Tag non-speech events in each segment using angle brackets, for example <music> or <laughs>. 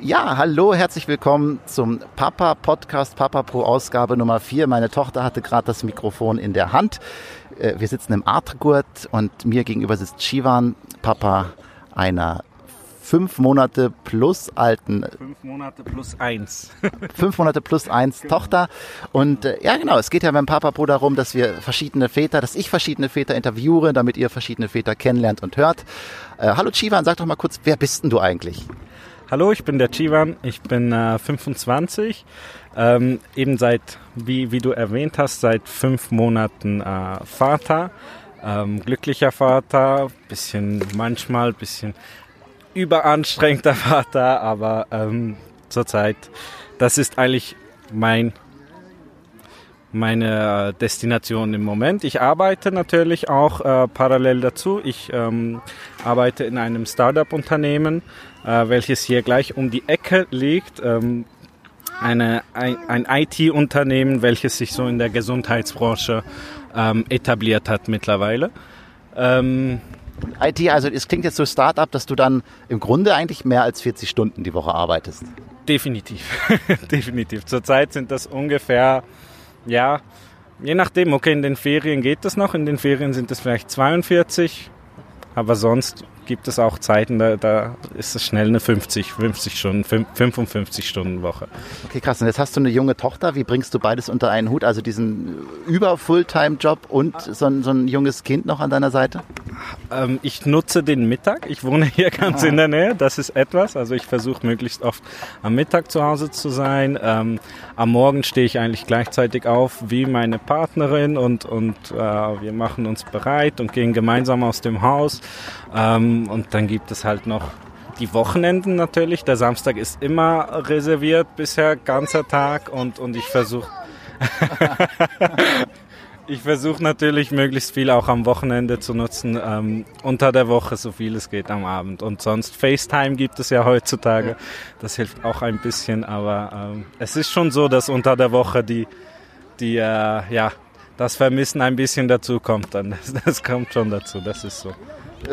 Ja, hallo, herzlich willkommen zum Papa Podcast, Papa Pro Ausgabe Nummer 4. Meine Tochter hatte gerade das Mikrofon in der Hand. Äh, wir sitzen im Artgurt und mir gegenüber sitzt Shivan, Papa einer fünf Monate plus alten. Fünf Monate plus eins. <laughs> fünf Monate plus eins genau. Tochter. Und äh, ja, genau, es geht ja beim Papa Pro darum, dass wir verschiedene Väter, dass ich verschiedene Väter interviewe, damit ihr verschiedene Väter kennenlernt und hört. Äh, hallo Chivan, sag doch mal kurz, wer bist denn du eigentlich? Hallo, ich bin der Chivan, ich bin äh, 25, ähm, eben seit, wie, wie du erwähnt hast, seit fünf Monaten äh, Vater, ähm, glücklicher Vater, bisschen manchmal bisschen überanstrengter <laughs> Vater, aber ähm, zurzeit, das ist eigentlich mein meine Destination im Moment. Ich arbeite natürlich auch äh, parallel dazu. Ich ähm, arbeite in einem Startup-Unternehmen, äh, welches hier gleich um die Ecke liegt. Ähm, eine, ein, ein IT-Unternehmen, welches sich so in der Gesundheitsbranche ähm, etabliert hat mittlerweile. Ähm, IT, also es klingt jetzt so Startup, dass du dann im Grunde eigentlich mehr als 40 Stunden die Woche arbeitest. Definitiv, <laughs> definitiv. Zurzeit sind das ungefähr, ja, je nachdem, okay, in den Ferien geht das noch, in den Ferien sind es vielleicht 42, aber sonst gibt es auch Zeiten, da, da ist es schnell eine 50, 50 Stunden, 55 Stunden Woche. Okay, krass. Und jetzt hast du eine junge Tochter. Wie bringst du beides unter einen Hut? Also diesen über Fulltime-Job und so ein, so ein junges Kind noch an deiner Seite? Ähm, ich nutze den Mittag. Ich wohne hier ganz ah. in der Nähe. Das ist etwas. Also ich versuche möglichst oft am Mittag zu Hause zu sein. Ähm, am Morgen stehe ich eigentlich gleichzeitig auf wie meine Partnerin und, und äh, wir machen uns bereit und gehen gemeinsam aus dem Haus. Ähm, und dann gibt es halt noch die Wochenenden natürlich. Der Samstag ist immer reserviert, bisher ganzer Tag und, und ich versuche <laughs> <laughs> ich versuche natürlich möglichst viel auch am Wochenende zu nutzen, ähm, unter der Woche so viel es geht am Abend. Und sonst FaceTime gibt es ja heutzutage, das hilft auch ein bisschen, aber ähm, es ist schon so, dass unter der Woche die, die äh, ja, das Vermissen ein bisschen dazu kommt dann. <laughs> Das, das kommt schon dazu, das ist so.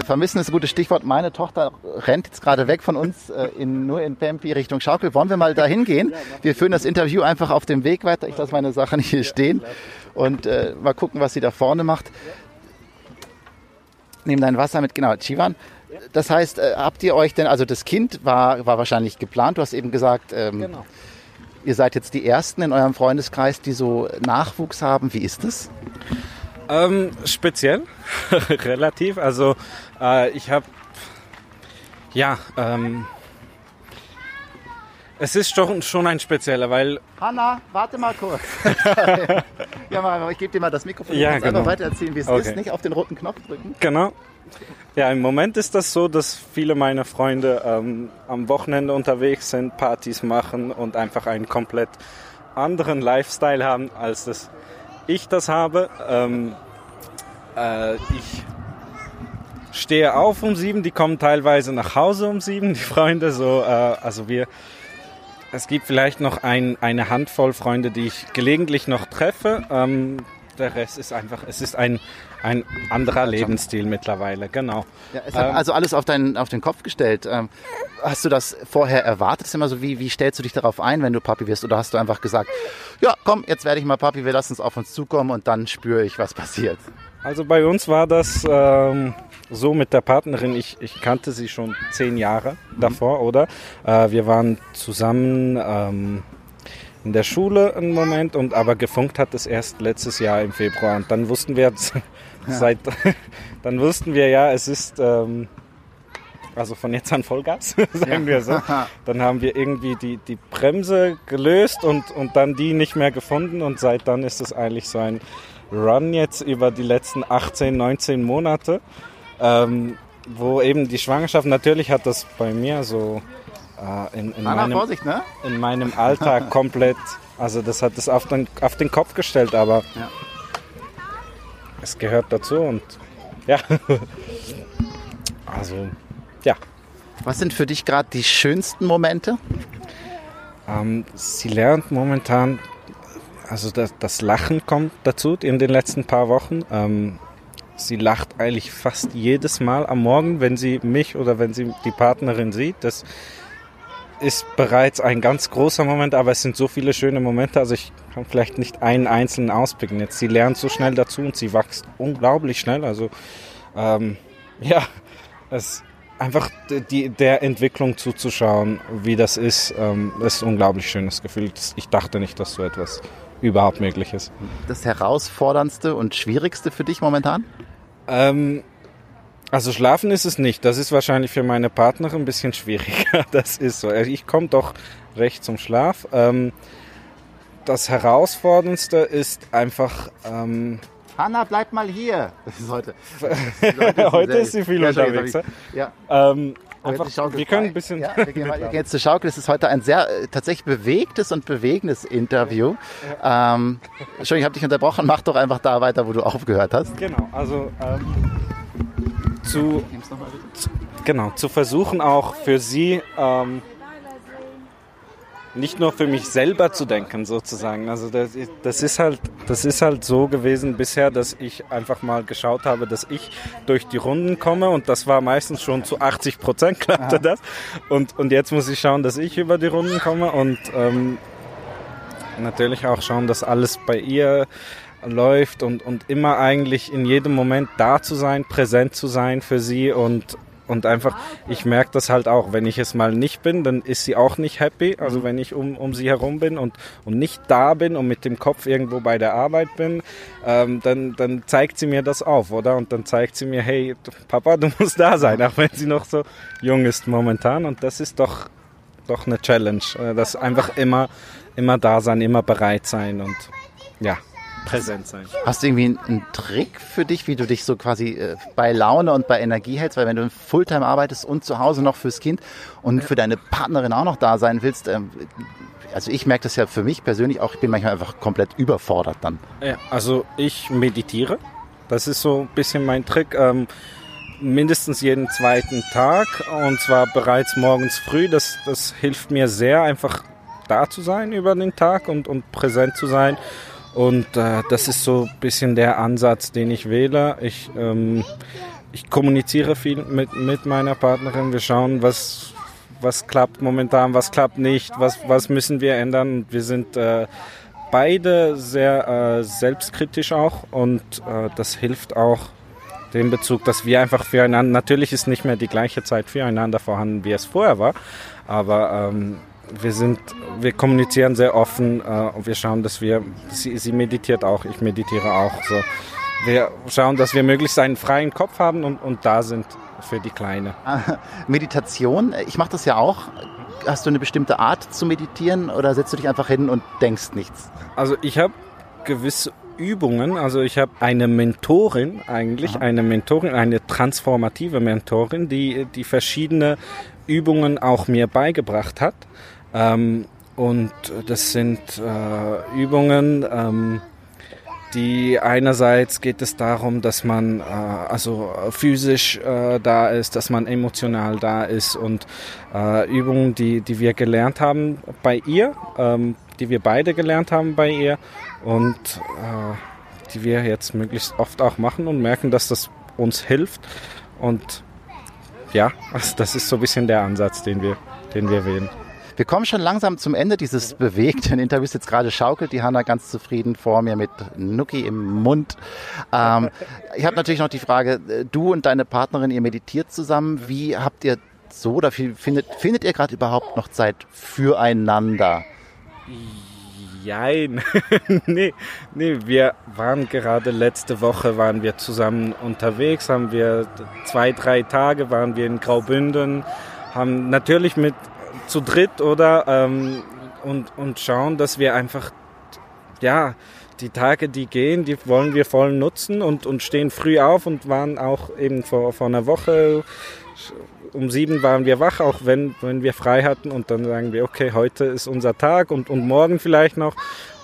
Vermissen ist ein gutes Stichwort. Meine Tochter rennt jetzt gerade weg von uns äh, in, nur in Pempi Richtung Schaukel. Wollen wir mal dahin gehen? Wir führen das Interview einfach auf dem Weg weiter. Ich lasse meine Sachen hier stehen und äh, mal gucken, was sie da vorne macht. Nehmen dein Wasser mit, genau, Chivan. Das heißt, äh, habt ihr euch denn, also das Kind war, war wahrscheinlich geplant, du hast eben gesagt, ähm, genau. ihr seid jetzt die Ersten in eurem Freundeskreis, die so Nachwuchs haben. Wie ist das? Ähm, speziell, <laughs> relativ. Also äh, ich habe, ja, ähm, es ist doch schon ein spezieller, weil... Hanna, warte mal kurz. <laughs> ja, mal, ich gebe dir mal das Mikrofon. Ja, genau. einfach weiter erzählen, wie es okay. ist. Nicht auf den roten Knopf drücken. Genau. Ja, im Moment ist das so, dass viele meiner Freunde ähm, am Wochenende unterwegs sind, Partys machen und einfach einen komplett anderen Lifestyle haben, als das ich das habe. Ähm, äh, ich stehe auf um sieben, die kommen teilweise nach Hause um sieben, die Freunde. So, äh, also wir, es gibt vielleicht noch ein, eine Handvoll Freunde, die ich gelegentlich noch treffe. Ähm, der Rest ist einfach, es ist ein, ein anderer Lebensstil mittlerweile, genau. Ja, es hat ähm, also alles auf, deinen, auf den Kopf gestellt. Ähm, hast du das vorher erwartet? Ist immer so, wie, wie stellst du dich darauf ein, wenn du Papi wirst? Oder hast du einfach gesagt, ja, komm, jetzt werde ich mal Papi, wir lassen es auf uns zukommen und dann spüre ich, was passiert? Also bei uns war das ähm, so mit der Partnerin, ich, ich kannte sie schon zehn Jahre mhm. davor, oder? Äh, wir waren zusammen ähm, in der Schule einen Moment und aber gefunkt hat es erst letztes Jahr im Februar und dann wussten wir <laughs> ja. seit <laughs> dann wussten wir ja, es ist ähm, also von jetzt an Vollgas, <laughs> sagen ja. wir so. Dann haben wir irgendwie die, die Bremse gelöst und, und dann die nicht mehr gefunden und seit dann ist es eigentlich so ein Run jetzt über die letzten 18, 19 Monate, ähm, wo eben die Schwangerschaft, natürlich hat das bei mir so äh, in, in, meinem, Vorsicht, ne? in meinem Alltag <laughs> komplett, also das hat es auf den, auf den Kopf gestellt, aber ja. es gehört dazu und ja, <laughs> also ja. Was sind für dich gerade die schönsten Momente? Ähm, sie lernt momentan also das, das, Lachen kommt dazu in den letzten paar Wochen. Ähm, sie lacht eigentlich fast jedes Mal am Morgen, wenn sie mich oder wenn sie die Partnerin sieht. Das, ist bereits ein ganz großer Moment, aber es sind so viele schöne Momente. Also ich kann vielleicht nicht einen einzelnen auspicken. Jetzt sie lernt so schnell dazu und sie wächst unglaublich schnell. Also ähm, <laughs> ja, es einfach die, der Entwicklung zuzuschauen, wie das ist, ähm, ist ein unglaublich schönes Gefühl. Ich dachte nicht, dass so etwas überhaupt möglich ist. Das herausforderndste und schwierigste für dich momentan? Ähm, also schlafen ist es nicht. Das ist wahrscheinlich für meine Partnerin ein bisschen schwieriger. <laughs> Das ist so. Also ich komme doch recht zum Schlaf. Ähm, das Herausforderndste ist einfach. Ähm, Hanna, bleib mal hier. <laughs> Das ist heute. Das ist heute ist sie viel ja, unterwegs. Ja. Ähm, einfach, wir können ein bisschen. Ja, wir, <laughs> gehen mal, jetzt zur Schaukel. Es ist heute ein sehr äh, tatsächlich bewegtes und bewegendes Interview. Ja. Ähm, Entschuldigung, ich habe dich unterbrochen. Mach doch einfach da weiter, wo du aufgehört hast. Genau. Also ähm, zu, zu, genau, zu versuchen auch für sie ähm, nicht nur für mich selber zu denken sozusagen. Also das, das, ist halt, das ist halt so gewesen bisher, dass ich einfach mal geschaut habe, dass ich durch die Runden komme und das war meistens schon zu 80 Prozent klappte ja. das. Und, und jetzt muss ich schauen, dass ich über die Runden komme und ähm, natürlich auch schauen, dass alles bei ihr läuft und, und immer eigentlich in jedem Moment da zu sein, präsent zu sein für sie und, und einfach, ich merke das halt auch, wenn ich es mal nicht bin, dann ist sie auch nicht happy. Also wenn ich um, um sie herum bin und, und nicht da bin und mit dem Kopf irgendwo bei der Arbeit bin, ähm, dann, dann zeigt sie mir das auf, oder? Und dann zeigt sie mir, hey, Papa, du <laughs> musst da sein, auch wenn sie noch so jung ist momentan. Und das ist doch, doch eine Challenge. Äh, das einfach immer, immer da sein, immer bereit sein und ja präsent sein. Hast du irgendwie einen, Trick für dich, wie du dich so quasi äh, bei Laune und bei Energie hältst? Weil wenn du Fulltime arbeitest und zu Hause noch fürs Kind und für deine Partnerin auch noch da sein willst, ähm, also ich merke das ja für mich persönlich auch, ich bin manchmal einfach komplett überfordert dann. Ja, also ich meditiere. Das ist so ein bisschen mein Trick. Ähm, mindestens jeden zweiten Tag und zwar bereits morgens früh. Das, das hilft mir sehr, einfach da zu sein über den Tag und, und präsent zu sein. Und äh, das ist so ein bisschen der Ansatz, den ich wähle. Ich, ähm, ich kommuniziere viel mit, mit meiner Partnerin. Wir schauen, was, was klappt momentan, was klappt nicht, was, was müssen wir ändern. Wir sind äh, beide sehr äh, selbstkritisch auch und äh, das hilft auch den Bezug, dass wir einfach füreinander, natürlich ist nicht mehr die gleiche Zeit füreinander vorhanden, wie es vorher war, aber ähm, wir sind, wir kommunizieren sehr offen äh, und wir schauen, dass wir, sie, sie meditiert auch, ich meditiere auch. So. Wir schauen, dass wir möglichst einen freien Kopf haben und, und da sind für die Kleine. Meditation, ich mache das ja auch. Hast du eine bestimmte Art zu meditieren oder setzt du dich einfach hin und denkst nichts? Also ich habe gewisse Übungen. Also ich habe eine Mentorin eigentlich, Aha. eine Mentorin, eine transformative Mentorin, die die verschiedene Übungen auch mir beigebracht hat. Ähm, und das sind äh, Übungen, ähm, die einerseits geht es darum, dass man äh, also physisch äh, da ist, dass man emotional da ist und äh, Übungen, die, die wir gelernt haben bei ihr, ähm, die wir beide gelernt haben bei ihr und äh, die wir jetzt möglichst oft auch machen und merken, dass das uns hilft und ja, <laughs> das ist so ein bisschen der Ansatz, den wir, den wir wählen. Wir kommen schon langsam zum Ende dieses bewegten Interviews. Jetzt gerade schaukelt die Hanna ganz zufrieden vor mir mit Nuki im Mund. Ähm, ich habe natürlich noch die Frage, äh, du und deine Partnerin, ihr meditiert zusammen. Wie habt ihr so oder findet, findet ihr gerade überhaupt noch Zeit füreinander? Jein. <laughs> nee, nee, wir waren gerade letzte Woche waren wir zusammen unterwegs, haben wir zwei, drei Tage waren wir in Graubünden, haben natürlich mit zu dritt oder ähm, und, und schauen, dass wir einfach, ja, die Tage, die gehen, die wollen wir voll nutzen und, und stehen früh auf und waren auch eben vor, vor einer Woche um sieben waren wir wach, auch wenn, wenn wir frei hatten und dann sagen wir, okay, heute ist unser Tag und, und morgen vielleicht noch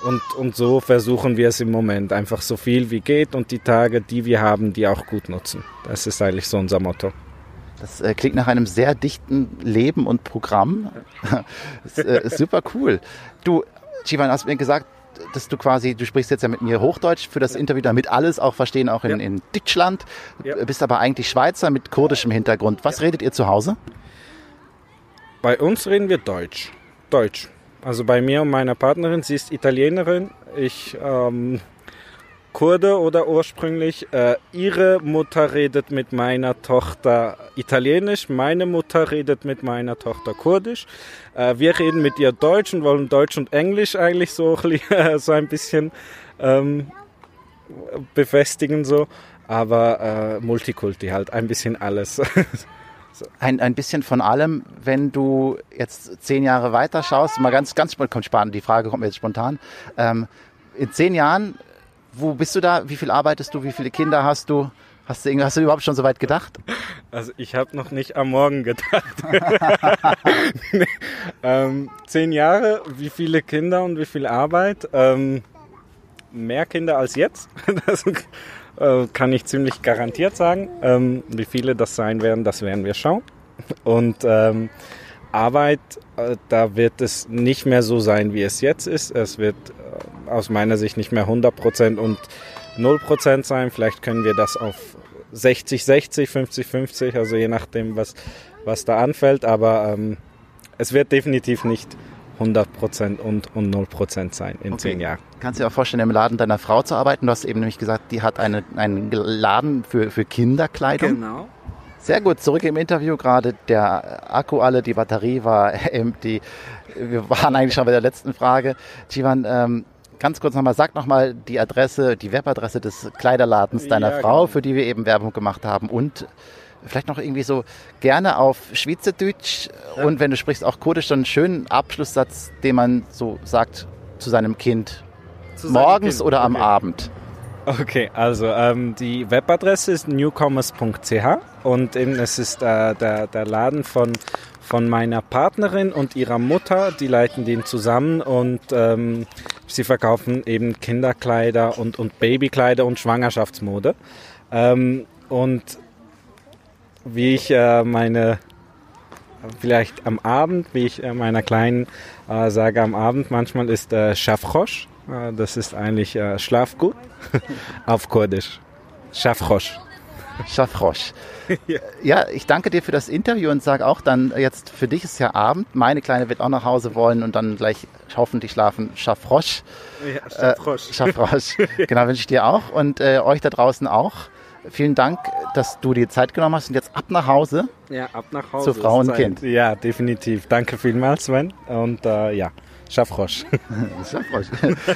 und, und so versuchen wir es im Moment einfach so viel wie geht und die Tage, die wir haben, die auch gut nutzen. Das ist eigentlich so unser Motto. Das äh, klingt nach einem sehr dichten Leben und Programm. <laughs> das, äh, ist super cool. Du, Chivan, hast mir gesagt, dass du quasi, du sprichst jetzt ja mit mir Hochdeutsch für das Interview, damit alles auch verstehen, auch in, ja. in Deutschland. Ja. Bist aber eigentlich Schweizer mit kurdischem Hintergrund. Was ja. redet ihr zu Hause? Bei uns reden wir Deutsch. Deutsch. Also bei mir und meiner Partnerin, sie ist Italienerin, ich ähm, Kurde oder ursprünglich. Äh, ihre Mutter redet mit meiner Tochter Italienisch, meine Mutter redet mit meiner Tochter Kurdisch. Äh, wir reden mit ihr Deutsch und wollen Deutsch und Englisch eigentlich so, <laughs> so ein bisschen ähm, befestigen so. Aber äh, Multikulti halt, ein bisschen alles. <laughs> Ein, ein bisschen von allem, wenn du jetzt zehn Jahre weiter schaust, mal ganz, ganz spontan, die Frage kommt mir jetzt spontan. Ähm, in zehn Jahren wo bist du da? Wie viel arbeitest du? Wie viele Kinder hast du? Hast du, hast du überhaupt schon so weit gedacht? Also ich habe noch nicht am Morgen gedacht. <laughs> nee. ähm, zehn Jahre, wie viele Kinder und wie viel Arbeit? Ähm, mehr Kinder als jetzt. <laughs> Das äh, kann ich ziemlich garantiert sagen. Ähm, wie viele das sein werden, das werden wir schauen. Und ähm, Arbeit, äh, da wird es nicht mehr so sein, wie es jetzt ist. Es wird äh, aus meiner Sicht nicht mehr 100% und 0% sein. Vielleicht können wir das auf 60, 60, 50, 50, also je nachdem, was, was da anfällt. Aber ähm, es wird definitiv nicht 100% und, und 0% sein in okay. zehn Jahren. Kannst du dir auch vorstellen, im Laden deiner Frau zu arbeiten? Du hast eben nämlich gesagt, die hat eine, einen Laden für, für Kinderkleidung. Genau. Sehr gut, zurück im Interview gerade. Der Akku alle, die Batterie war <laughs> empty. Wir waren eigentlich schon bei der letzten Frage. Jivan, ähm, ganz kurz nochmal, sag nochmal die Adresse, die Webadresse des Kleiderladens deiner ja, Frau, genau. für die wir eben Werbung gemacht haben und vielleicht noch irgendwie so gerne auf Schweizerdeutsch ja. und wenn du sprichst auch Kurdisch, so einen schönen Abschlusssatz, den man so sagt zu seinem Kind. Zu morgens kind. oder okay. am Abend. Okay, also ähm, die Webadresse ist newcomers.ch und eben, es ist äh, der, der Laden von, von meiner Partnerin und ihrer Mutter. Die leiten den zusammen und ähm, sie verkaufen eben Kinderkleider und, und Babykleider und Schwangerschaftsmode. Ähm, und wie ich äh, meine, vielleicht am Abend, wie ich äh, meiner Kleinen äh, sage am Abend, manchmal ist äh, Schafrosch. Äh, das ist eigentlich äh, Schlafgut <laughs> auf Kurdisch. Schafrosch. <laughs> Schafrosch. ja. ja, ich danke dir für das Interview und sage auch dann, jetzt für dich ist ja Abend. Meine Kleine wird auch nach Hause wollen und dann gleich hoffentlich schlafen. Schafrosch. Ja, Schafrosch. Äh, Schafrosch. <laughs> genau, wünsche ich dir auch und äh, euch da draußen auch. Vielen Dank, dass du dir Zeit genommen hast und jetzt ab nach Hause. Ja, ab nach Hause. Zu Frau und Kind. Ja, definitiv. Danke vielmals, Sven. Und äh, ja. Schafrosch. <laughs> Schafrosch.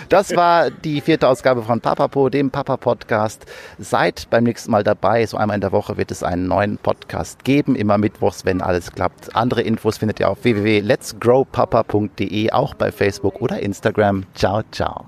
Das war die vierte Ausgabe von Papapo, dem Papa-Podcast. Seid beim nächsten Mal dabei. So einmal in der Woche wird es einen neuen Podcast geben. Immer mittwochs, wenn alles klappt. Andere Infos findet ihr auf www.letsgrowpapa.de, auch bei Facebook oder Instagram. Ciao, ciao.